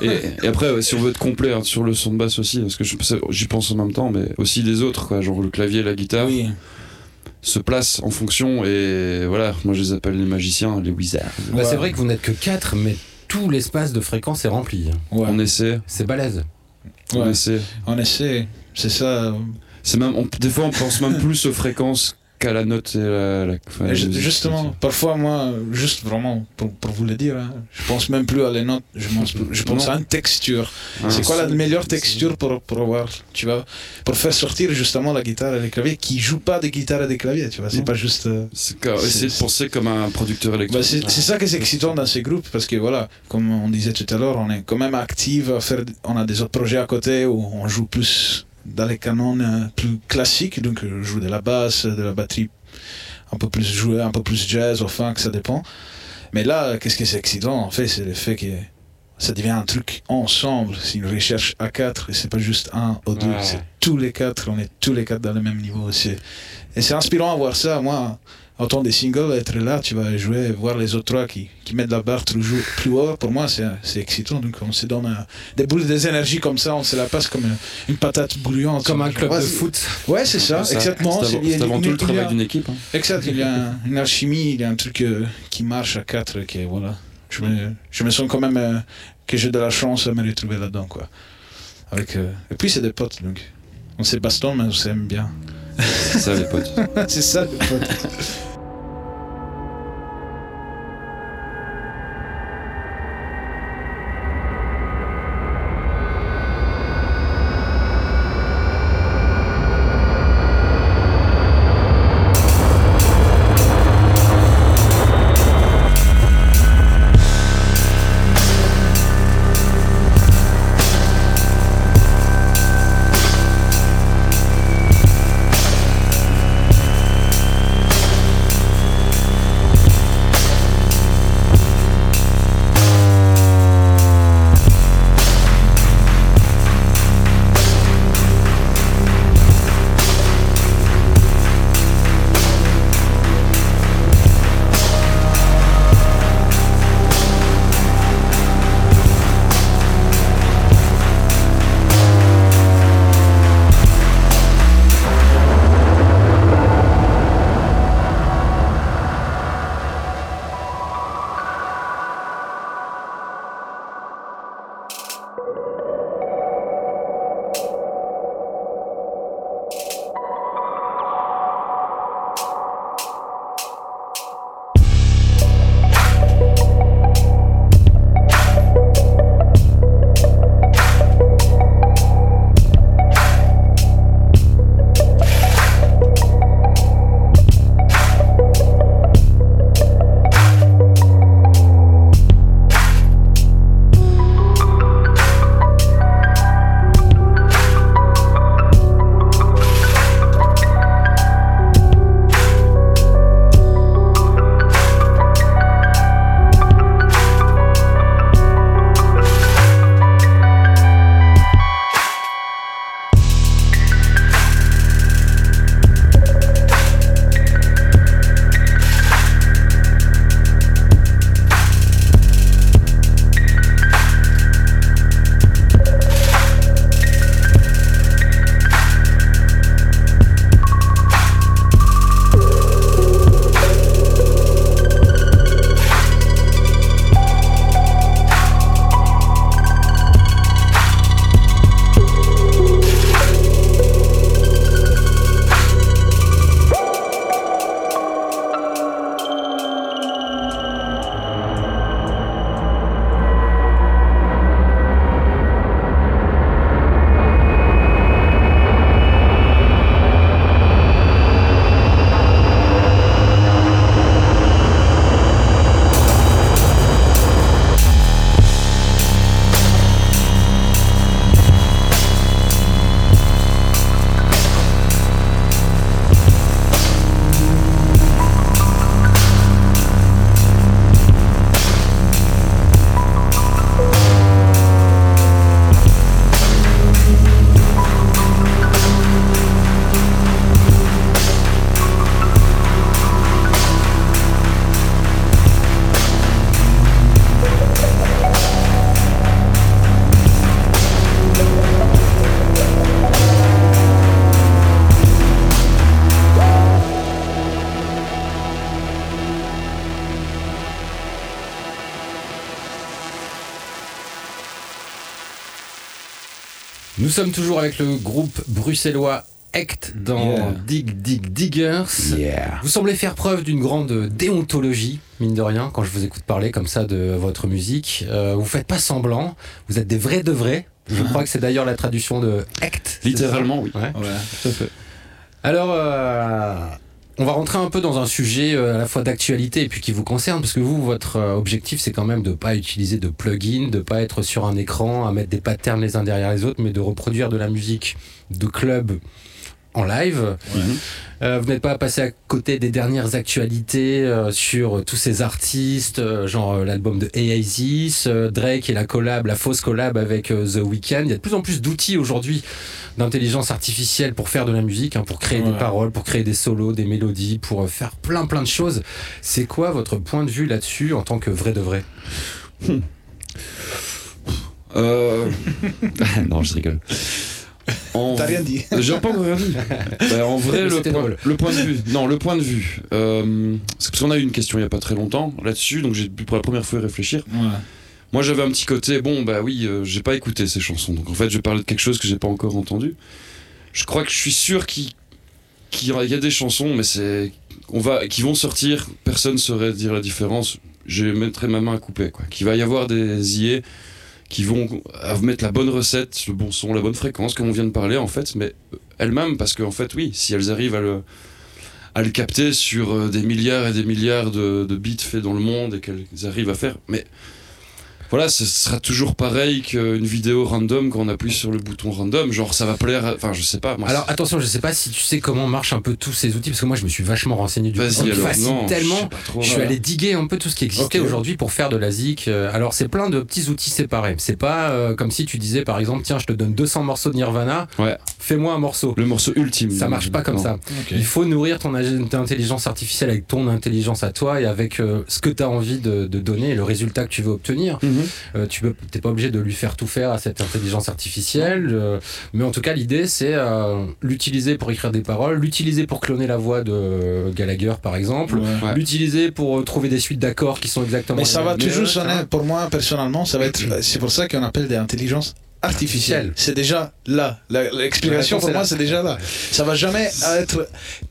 et, et après, ouais, si on veut être complet hein, sur le son de basse aussi, parce que j'y pense en même temps, mais aussi des autres, quoi, genre le clavier, la guitare, Oui, se placent en fonction. Et voilà, moi je les appelle les magiciens, les wizards. Bah, Ouais. C'est vrai que vous n'êtes que 4, mais tout l'espace de fréquence est rempli. ouais, On essaie, C'est balèze. on ouais. essaie. on essaie. C'est ça. C'est même, on- des fois, on pense même plus aux fréquences qu'à la note et la. la- enfin, justement, parfois, moi, juste vraiment, pour, pour vous le dire, hein, je pense même plus à les notes, je pense, je pense Non. à une texture. Un c'est quoi la meilleure texture pour, pour avoir, tu vois, pour faire sortir justement la guitare et les claviers qui jouent pas de guitare et des claviers, tu vois, c'est pas juste. euh, C'est penser comme un producteur bah, électronique. c'est c'est ça qui est excitant dans ces groupes parce que voilà, comme on disait tout à l'heure, on est quand même active à faire, on a des autres projets à côté où on joue plus dans les canons euh, plus classiques, donc euh, je joue de la basse, de la batterie, un peu plus jouer, un peu plus jazz ou funk, ça dépend. Mais là, qu'est-ce que c'est excitant en fait, c'est le fait que ça devient un truc ensemble, c'est une recherche à quatre et c'est pas juste un ou deux, Ouais. c'est tous les quatre, on est tous les quatre dans le même niveau. C'est- Et c'est inspirant à voir ça, moi entendre des singles, être là, tu vas jouer, voir les autres trois qui, qui mettent la barre toujours plus haut, pour moi c'est c'est excitant. Donc on se donne euh, des boules des énergies comme ça, on se la passe comme une, une patate bouillante. Comme un club Ouais, de c'est- foot. Ouais, c'est ça, exactement. C'est avant, il y a c'est avant une- tout le travail d'une équipe. hein. Exact, il y a un- une alchimie, il y a un truc euh, qui marche à quatre, qui est- voilà. Je me, je me sens quand même euh, que j'ai de la chance à me retrouver là-dedans, quoi. Avec, euh, Et puis c'est des potes, donc on s'est baston, mais on s'aime bien. C'est ça, les potes. c'est ça, les potes. Sommes toujours avec le groupe bruxellois Act dans Yeah. Dig Dig Diggers. Yeah. Vous semblez faire preuve d'une grande déontologie, mine de rien, quand je vous écoute parler comme ça de votre musique. Euh, vous faites pas semblant, vous êtes des vrais de vrais. Je crois que c'est d'ailleurs la traduction de Act. Littéralement, oui. ça Ouais. Ouais. Tout à fait. Alors, euh, on va rentrer un peu dans un sujet euh, à la fois d'actualité et puis qui vous concerne, parce que vous, votre euh, objectif, c'est quand même de pas utiliser de plugins, de pas être sur un écran à mettre des patterns les uns derrière les autres, mais de reproduire de la musique de club en live. Euh, vous n'êtes pas passé à côté des dernières actualités euh, sur tous ces artistes, euh, genre euh, l'album de Oasis, euh, Drake et la collab, la fausse collab avec euh, The Weeknd. Il y a de plus en plus d'outils aujourd'hui d'intelligence artificielle pour faire de la musique, hein, pour créer des paroles, pour créer des solos, des mélodies, pour euh, faire plein plein de choses. C'est quoi votre point de vue là-dessus en tant que vrai de vrai? Euh... [laughs] [laughs] non, je rigole. En... T'as rien dit. [laughs] J'ai pas encore rien dit. [laughs] Bah, en vrai, le point, drôle. le point de vue. Non, le point de vue. Euh, c'est parce qu'on a eu une question il y a pas très longtemps là-dessus, donc j'ai pu pour la première fois y réfléchir. Ouais. Moi, j'avais un petit côté. Bon, bah oui, euh, j'ai pas écouté ces chansons, donc en fait, je vais parler de quelque chose que j'ai pas encore entendu. Je crois que je suis sûr qu'il y a des chansons, mais c'est on va qui vont sortir. Personne saurait dire la différence. Je mettrai ma main à couper, quoi. Qu'il va y avoir des IA qui vont mettre la bonne recette, le bon son, la bonne fréquence, comme on vient de parler en fait, mais elles-mêmes, parce qu'en fait, oui, si elles arrivent à le, à le capter sur euh, des milliards et des milliards de, de bits faits dans le monde et qu'elles arrivent à faire, mais voilà, ce sera toujours pareil qu'une vidéo random quand on appuie sur le bouton random, genre ça va plaire, enfin je sais pas. Moi, Alors attention, je sais pas si tu sais comment marchent un peu tous ces outils, parce que moi je me suis vachement renseigné du. Vas-y alors, non, tellement. je sais pas trop. Je suis allé diguer un peu tout ce qui existait aujourd'hui pour faire de la zik. Euh, Alors c'est plein de petits outils séparés. C'est pas euh, comme si tu disais par exemple tiens je te donne 200 morceaux de Nirvana, Ouais. fais-moi un morceau. Le morceau ultime. Ça marche pas comme Non. ça. Il faut nourrir ton intelligence artificielle avec ton intelligence à toi et avec euh, ce que tu as envie de, de donner et le résultat que tu veux obtenir. Mhm. Euh, tu peux, t'es pas obligé de lui faire tout faire à cette intelligence artificielle, euh, mais en tout cas l'idée c'est euh, l'utiliser pour écrire des paroles, l'utiliser pour cloner la voix de Gallagher par exemple, Ouais. Ouais. l'utiliser pour euh, trouver des suites d'accords qui sont exactement. Mais ça va toujours sonner, pour moi personnellement, ça va être. C'est pour ça qu'on appelle des intelligences Artificielles. C'est déjà là. L'explication pour moi, c'est déjà là. Ça va jamais être.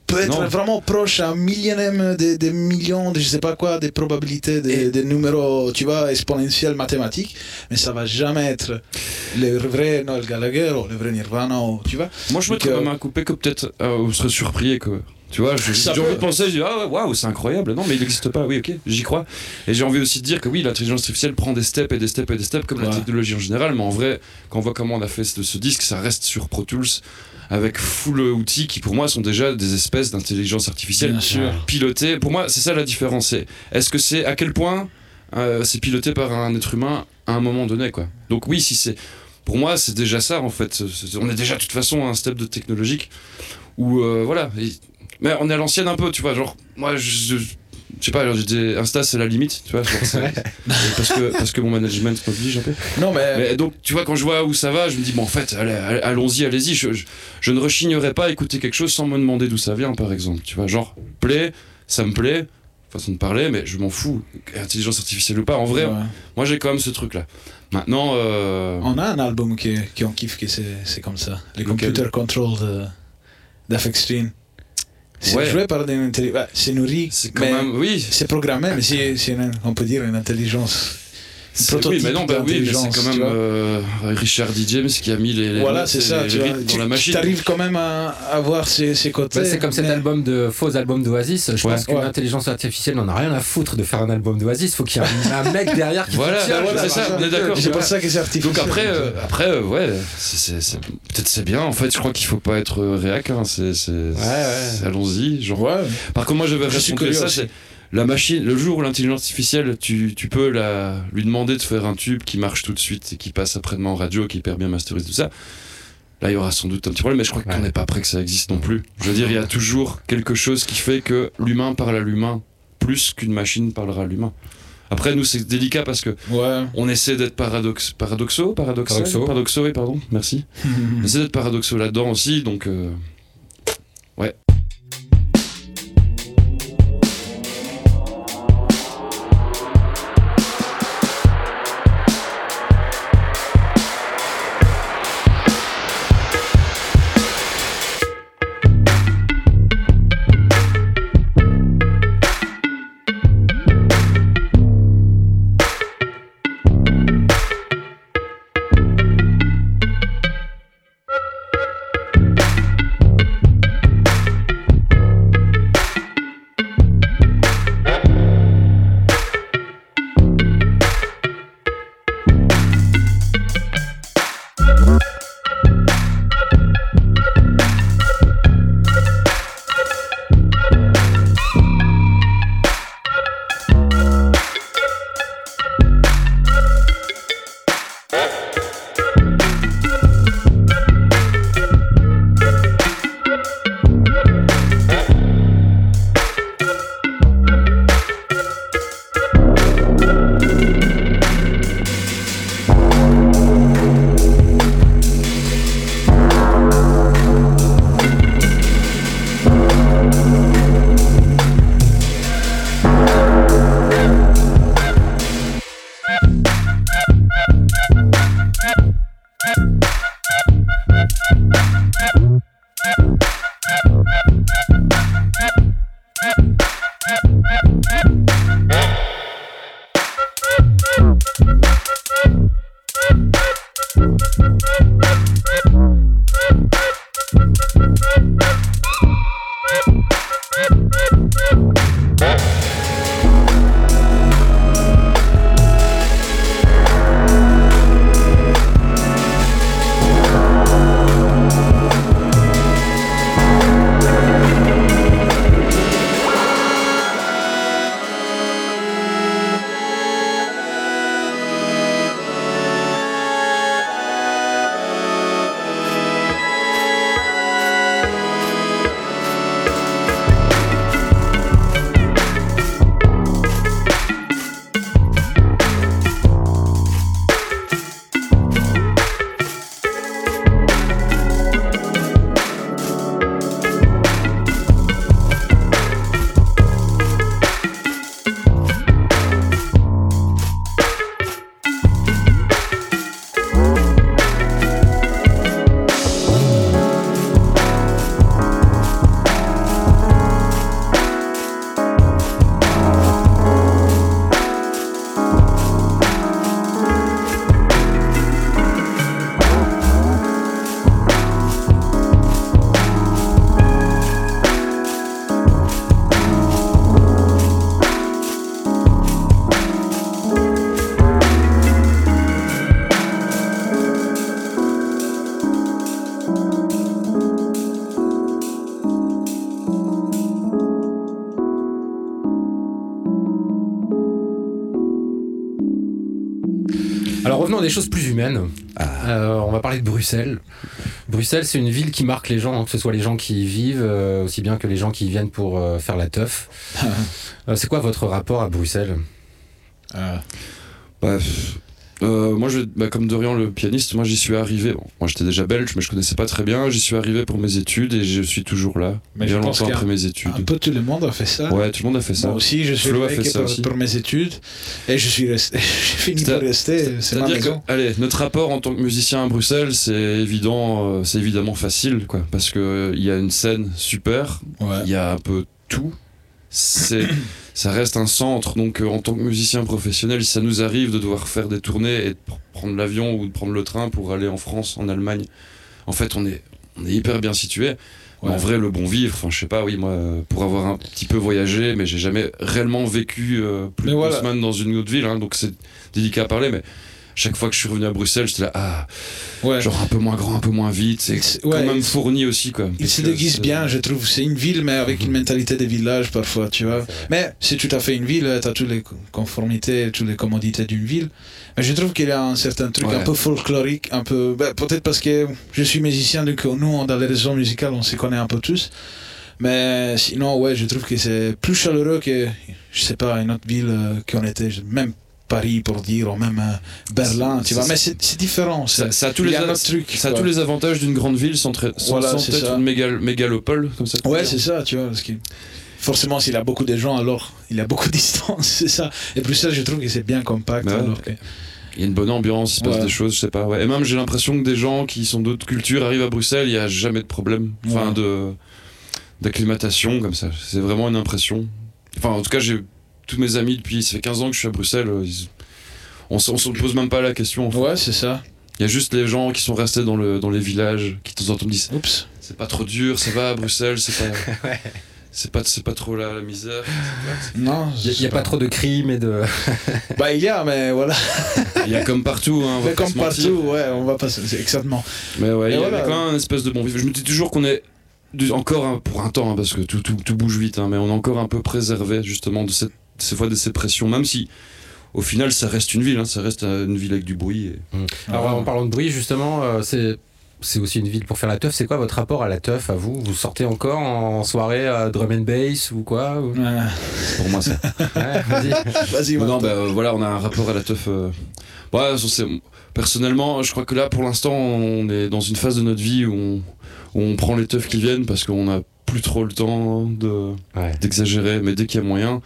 Peut être Non. vraiment proche à un millionième des, millions, de je sais pas quoi, des probabilités, des, Et- numéros, tu vois, exponentiels mathématiques, mais ça va jamais être le vrai Noel Gallagher ou le vrai Nirvana, ou, tu vois. Moi, je Donc, mettrais euh, ma main coupée que peut-être euh, vous serez surpris que. Tu vois, j'ai envie de penser, je dis, ah waouh, c'est incroyable. Non, mais il n'existe pas, oui, ok, j'y crois. Et j'ai envie aussi de dire que oui, l'intelligence artificielle prend des steps et des steps et des steps, comme la technologie en général, mais en vrai, quand on voit comment on a fait ce, ce disque, ça reste sur Pro Tools, avec full outils qui pour moi sont déjà des espèces d'intelligence artificielle pilotées. Pour moi, c'est ça la différence. c'est Est-ce que c'est à quel point euh, c'est piloté par un être humain à un moment donné, quoi. Donc oui, si c'est pour moi, c'est déjà ça en fait. On est déjà de toute façon à un step de technologique où euh, voilà. Mais on est à l'ancienne un peu, tu vois. Genre, moi, je, je, sais pas, j'étais- Insta, c'est la limite, tu vois. genre, [laughs] parce, que, parce que mon management m'oblige un peu. Non, mais. Mais donc, tu vois, quand je vois où ça va, je me dis, bon, en fait, allons-y, allez-y. Je, je, je ne rechignerai pas à écouter quelque chose sans me demander d'où ça vient, par exemple. Tu vois, genre, plaît, ça me plaît, façon de parler, mais je m'en fous. Intelligence artificielle ou pas, en vrai, Ouais. moi j'ai quand même ce truc-là. Maintenant, euh, On a un album qui, qui on kiffe, que c'est c'est comme ça. Les Lequel? Computer Control de- d'Afex Twin. C'est Ouais. joué par des intelligences. Ouais, c'est nourri. c'est quand mais même. Oui, C'est programmé, mais c'est, c'est une- on peut dire une intelligence. Oui, mais non, bah oui, mais c'est quand même euh, Richard D. James qui a mis les, les voilà, c'est ça. les Tu vois. dans Tu la machine. arrives quand même à avoir ces, ces côtés. Bah, c'est comme cet album de faux album d'Oasis. Je Ouais. pense qu'une Ouais. intelligence artificielle n'en a rien à foutre de faire un album d'Oasis. Faut qu'il y ait un, un mec derrière qui Voilà, dit, Tiens, bah voilà, vais c'est ça, on est d'accord. C'est pour Ouais. ça que c'est artificiel. Donc après, euh, après euh, ouais, c'est, c'est- c'est- peut-être c'est bien. En fait, je crois qu'il faut pas être réac. Hein, c'est, c'est, ouais. c'est- allons-y. Genre. Ouais. Par contre, moi, Je à curieux ça. La machine. Le jour où l'intelligence artificielle, tu, tu peux la, lui demander de faire un tube qui marche tout de suite et qui passe après-demain en radio, qui est hyper bien masterisé, tout ça. Là, il y aura sans doute un petit problème, mais je crois Ouais. qu'on n'est pas prêt que ça existe non plus. Je veux dire, il y a toujours quelque chose qui fait que l'humain parle à l'humain plus qu'une machine parlera à l'humain. Après, nous, c'est délicat parce que Ouais. on essaie d'être paradoxe, paradoxaux, Paradoxaux. paradoxaux, oui, pardon, merci. [laughs] On essaie d'être paradoxaux là-dedans aussi, donc euh, des choses plus humaines. Euh, on va parler de Bruxelles. Bruxelles, c'est une ville qui marque les gens, hein, que ce soit les gens qui y vivent, euh, aussi bien que les gens qui y viennent pour euh, faire la teuf. Euh, c'est quoi votre rapport à Bruxelles? Ah. Bah, pff, moi, je, bah, comme Dorian le pianiste, moi j'y suis arrivé. Bon, moi j'étais déjà belge, mais je connaissais pas très bien. J'y suis arrivé pour mes études et je suis toujours là. Mais bien je pense longtemps après mes études. Un peu tout le monde a fait ça. Ouais, tout le monde a fait ça. Moi aussi, je suis Flo fait ça pour, aussi. pour mes études et je suis resté. [laughs] J'ai fini par rester. C'est ma C'est-à-dire que, maison. allez, notre rapport en tant que musicien à Bruxelles, c'est évident, euh, c'est évidemment facile, quoi, parce que euh, il y a une scène super, Ouais. il y a un peu tout. C'est, [coughs] ça reste un centre, donc euh, en tant que musicien professionnel, si ça nous arrive de devoir faire des tournées et de pr- prendre l'avion ou de prendre le train pour aller en France, en Allemagne, en fait, on est, on est hyper bien situé. Ouais. En vrai, le bon vivre, enfin, je sais pas, oui, moi, pour avoir un petit peu voyagé, mais j'ai jamais réellement vécu euh, plus Mais de voilà. deux semaines dans une autre ville, hein, donc c'est délicat à parler, mais chaque fois que je suis revenu à Bruxelles, j'étais là, ah, Ouais. genre un peu moins grand, un peu moins vite, c'est quand ouais, même fourni aussi, quoi. Il se déguise bien, je trouve. C'est une ville, mais avec une mentalité de village parfois, tu vois. Mais c'est tout à fait une ville, tu as toutes les co- conformités, toutes les commodités d'une ville. Mais je trouve qu'il y a un certain truc Ouais. un peu folklorique, un peu. ben, Peut-être parce que je suis musicien, donc nous, dans les réseaux musicaux, on se connaît un peu tous. Mais sinon, ouais, je trouve que c'est plus chaleureux que, je sais pas, une autre ville euh, qu'on était, même Paris pour dire, ou même euh, Berlin, tu vois. Mais c'est différent. Ça, c'est- ça a tous les, a a- truc. ça a tous les avantages d'une grande ville sans, Voilà, sans c'est être ça. une mégal- mégalopole, comme ça. Ouais, c'est ça, tu vois. Parce que forcément, s'il a beaucoup de gens, alors il a beaucoup de [laughs] distance, c'est ça. Et Bruxelles, je trouve que c'est bien compact. Bah alors que- Il y a une bonne ambiance, il se passe Ouais. des choses, je sais pas. Ouais. Et même j'ai l'impression que des gens qui sont d'autres cultures arrivent à Bruxelles, il n'y a jamais de problème. Enfin, Ouais. de d'acclimatation comme ça. C'est vraiment une impression. Enfin, en tout cas, j'ai tous mes amis depuis, ça fait 15 ans que je suis à Bruxelles. euh, ils- On on se pose même pas la question. en fait. Ouais, c'est ça. Il y a juste les gens qui sont restés dans, le, dans les villages, qui de temps en temps me disent Oups. c'est pas trop dur, ça va à Bruxelles, c'est pas. [laughs] C'est pas, c'est pas trop la, la misère. Non, Il n'y a, pas trop de crimes et de. [laughs] Bah, il y a, mais voilà. Il y a comme partout, hein, on va Mais pas comme mentir. partout, ouais, on va pas. Exactement. Mais ouais, il y voilà. a quand même une espèce de bon vivre. Je me dis toujours qu'on est encore un- pour un temps, hein, parce que tout, tout, tout bouge vite, hein, mais on est encore un peu préservé justement de cette, ces fois de ces pressions, même si au final ça reste une ville, hein, ça reste euh, une ville avec du bruit. et- Alors, Ah. en parlant de bruit, justement, euh, c'est. C'est aussi une ville pour faire la teuf. C'est quoi votre rapport à la teuf, à vous? Vous sortez encore en soirée à drum and bass ou quoi ou- pour moi ça. [laughs] Ouais, vas-y. Vas-y, non, Martin. bah euh, voilà, on a un rapport à la teuf. euh, Ouais, ça, c'est- personnellement, je crois que là pour l'instant on est dans une phase de notre vie où on, où on prend les teufs qui viennent parce qu'on a plus trop le temps de. Ouais. d'exagérer, mais dès qu'il y a moyen,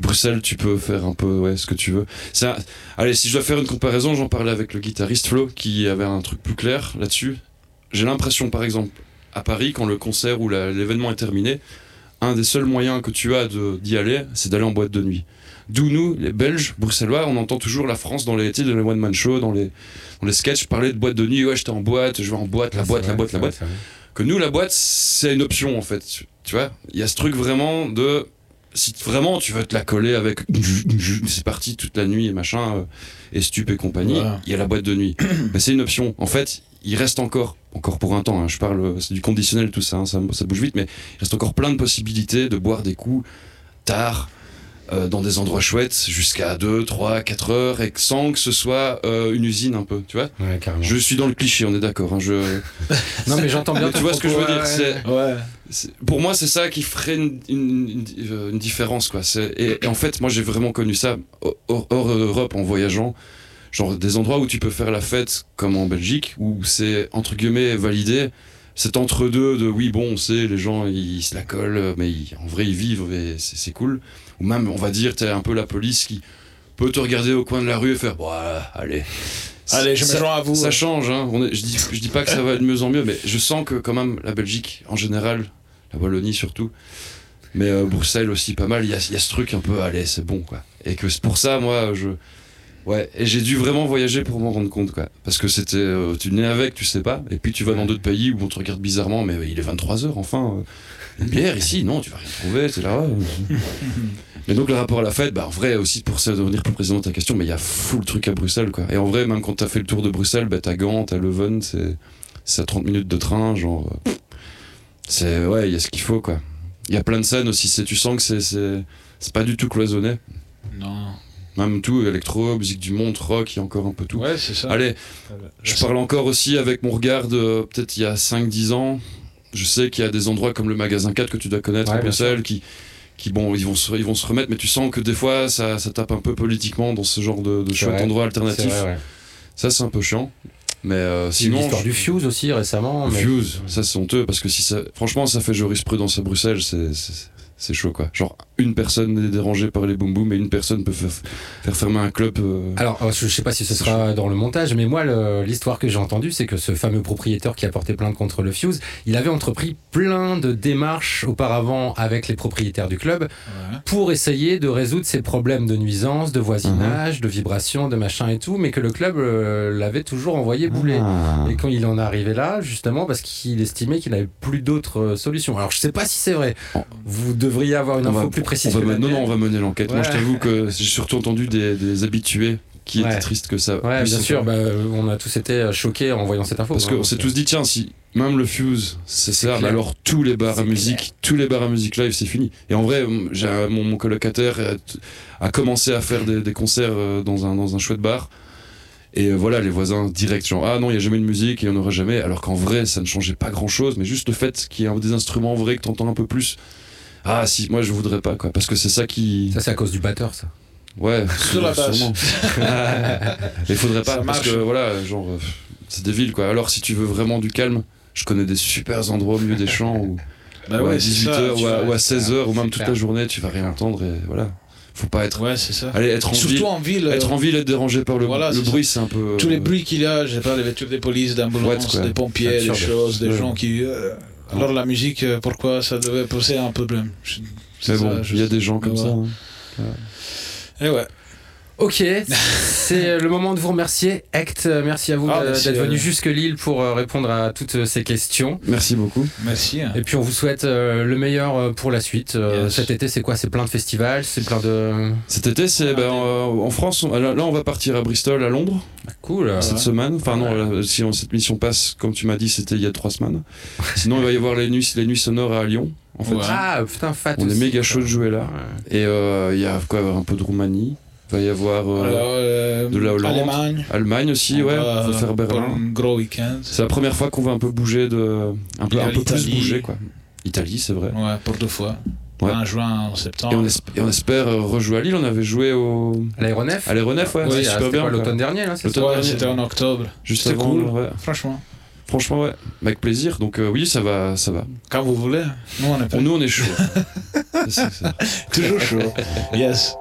Bruxelles, tu peux faire un peu ouais, ce que tu veux. Un- Allez, si je dois faire une comparaison, j'en parlais avec le guitariste Flo, qui avait un truc plus clair là-dessus. J'ai l'impression, par exemple, à Paris, quand le concert ou l'événement est terminé, un des seuls moyens que tu as de- d'y aller, c'est d'aller en boîte de nuit. D'où nous, les Belges, bruxellois, on entend toujours la France dans les, sais, dans les one-man shows, dans les, dans les sketchs, parler de boîte de nuit, ouais, j'étais en boîte, je vais en boîte, la Ah, boîte, la vrai, boîte, la vrai, boîte que nous la boîte c'est une option en fait tu vois il y a ce truc vraiment de si vraiment tu veux te la coller avec c'est parti toute la nuit et machin euh, et stup et compagnie il Voilà. y a la boîte de nuit mais [clears throat] c'est une option en fait il reste encore encore pour un temps hein, je parle euh, c'est du conditionnel tout ça, hein, ça ça bouge vite mais il reste encore plein de possibilités de boire des coups tard euh, dans des endroits chouettes jusqu'à 2, 3, 4 heures et sans que ce soit euh, une usine un peu tu vois Ouais, je suis dans le cliché on est d'accord hein, je [laughs] Non, mais j'entends bien. Mais tu vois ce que je veux dire ouais, pour moi, c'est ça qui ferait une, une- une- euh, une différence, quoi. Et, et en fait, moi, j'ai vraiment connu ça hors, hors Europe en voyageant. Genre des endroits où tu peux faire la fête, comme en Belgique, où c'est entre guillemets validé. C'est entre deux de oui, bon, on sait, les gens ils, se la collent, mais ils- en vrai ils vivent et c'est cool. Ou même, on va dire, t'es un peu la police qui peut te regarder au coin de la rue et faire, bon, voilà, allez. [laughs] Allez, je me Ça- joins à vous. ça change, hein. On est- je, dis, je dis pas que ça va de mieux en mieux, mais je sens que quand même la Belgique en général, la Wallonie surtout, mais euh, Bruxelles aussi pas mal, il y a, il y a ce truc un peu, allez, c'est bon quoi. Et que c'est pour ça, moi, je. Ouais, et j'ai dû vraiment voyager pour m'en rendre compte quoi. Parce que c'était. euh, tu nais avec, tu sais pas, et puis tu vas dans d'autres pays où on te regarde bizarrement, mais il est 23h enfin. euh, une bière ici, non, tu vas rien trouver, c'est là. [laughs] Mais donc le rapport à la fête, bah en vrai aussi pour ça devenir plus président de ta question, mais il y a full truc à Bruxelles quoi. Et en vrai, même quand t'as fait le tour de Bruxelles, bah t'as Gand, t'as Leuven, c'est c'est à 30 minutes de train, genre. euh, C'est ouais, il y a ce qu'il faut quoi. Il y a plein de scènes aussi, tu sens que c'est pas du tout cloisonné. Non. Même tout, électro, musique du monde, rock, il y a encore un peu tout. Ouais, c'est ça. Allez, je parle encore aussi avec mon regard de peut-être il y a 5-10 ans. Je sais qu'il y a des endroits comme le magasin 4 que tu dois connaître Ouais, à Bruxelles qui, qui bon, ils vont, se, ils vont se remettre, mais tu sens que des fois ça, ça tape un peu politiquement dans ce genre de, de C'est chouettes vrai. vrai, ouais. Ça, c'est un peu chiant. Mais euh, Sinon, sinon. l'histoire je- du Fuse aussi récemment. mais- Fuse, ça c'est honteux parce que si ça, franchement, ça fait jurisprudence à Bruxelles, c'est- c'est chaud quoi. Genre, une personne est dérangée par les boum boum et une personne peut faire, faire fermer un club. euh, Alors, euh, je sais pas si ce sera dans le montage, mais moi, l'histoire que j'ai entendue, c'est que ce fameux propriétaire qui a porté plainte contre le Fuse, il avait entrepris plein de démarches auparavant avec les propriétaires du club Ouais. pour essayer de résoudre ces problèmes de nuisance, de voisinage, de vibration, de machin et tout, mais que le club euh, l'avait toujours envoyé bouler. Ah. Et quand il en est arrivé là, justement, parce qu'il estimait qu'il n'avait plus d'autres euh, solutions. Alors, je sais pas si c'est vrai. Oh. Vous devriez avoir une info va- plus précise. on va que non, non, on va mener l'enquête. Moi, je t'avoue que [laughs] j'ai surtout entendu des, des habitués qui Ouais. étaient tristes que ça. Ouais, bien sûr. Bah, euh, on a tous été choqués en voyant cette info. Parce hein, qu'on s'est donc, tous dit, tiens, si même le Fuse, c'est ça, alors tous les bars à musique, tous les bars à musique live, c'est fini. Et en vrai, j'ai un- mon, mon colocataire a, a commencé à faire des, des concerts euh, dans un, dans un chouette bar. Et euh, voilà, les voisins direct, genre, ah non, il n'y a jamais de musique il n'y en aura jamais. Alors qu'en vrai, ça ne changeait pas grand chose, mais juste le fait qu'il y ait des instruments vrais que tu entends un peu plus. Ah si, moi je voudrais pas, quoi. Parce que c'est ça qui. Ça, c'est à cause du batteur, ça. Ouais, [laughs] Sur la base. [laughs] Il faudrait pas, Ça parce marche. que voilà, genre, euh, c'est des villes quoi. Alors si tu veux vraiment du calme, je connais des super endroits au milieu des champs où Bah ou à ouais, c'est 18h ça, ou, à- à 16h ou même toute clair. la journée, tu vas rien entendre et voilà. Faut pas être. Ouais, c'est ça. Allez, être en Surtout ville. en ville. euh, Être en ville, être dérangé par le, Voilà, le bruit, c'est un peu. tous les euh, bruits qu'il y a, je sais pas, les voitures des polices, d'ambulance, des pompiers, des choses, des Ouais. gens qui. euh, Alors la musique, euh, pourquoi ça devait poser un problème? Je- c'est Mais bon, il y a des gens comme ça. hein. Et ouais. Ok, c'est le moment de vous remercier. Ect, euh, merci à vous Ah, euh, d'être venu euh, jusque Lille pour euh, répondre à toutes euh, ces questions. Merci beaucoup. Merci. hein. Et puis on vous souhaite euh, le meilleur euh, pour la suite. Euh, Yes. Cet été, c'est quoi? C'est plein de festivals, c'est plein de. Cet été, c'est ben, euh, en France. on- Là, on va partir à Bristol, à Londres, Cool. euh, cette semaine. Enfin, non, là, si on- cette mission passe, comme tu m'as dit, c'était il y a trois semaines. [laughs] Sinon, il va y avoir les nuits, les nuits sonores à Lyon. En fait, Ouais. Ah, putain, fat. on est méga chaud de jouer là. Ouais. Et euh, il y a quoi, un peu de Roumanie. Il va y avoir euh, Alors, euh, de la Hollande. Allemagne. Allemagne aussi, On ouais. va On va faire Berlin. un gros week-end. C'est la première fois qu'on va un peu bouger de, un peu, un peu plus bouger quoi. Italie, c'est vrai. Ouais, pour deux fois. Ouais. En juin, en Et septembre. on, esp- et on espère euh, rejouer à Lille. On avait joué au À L'aéronef à l'aéronef, ouais. C'est ah, super bien. l'automne dernier, là, c'est Ouais, dernier. c'était en octobre. Juste avant, cool. ouais. Franchement. Franchement, ouais. Avec plaisir. Donc euh, oui, ça va, ça va. Quand vous voulez. Nous, on est pas. Nous, on est chaud. [laughs] Toujours chaud. yes.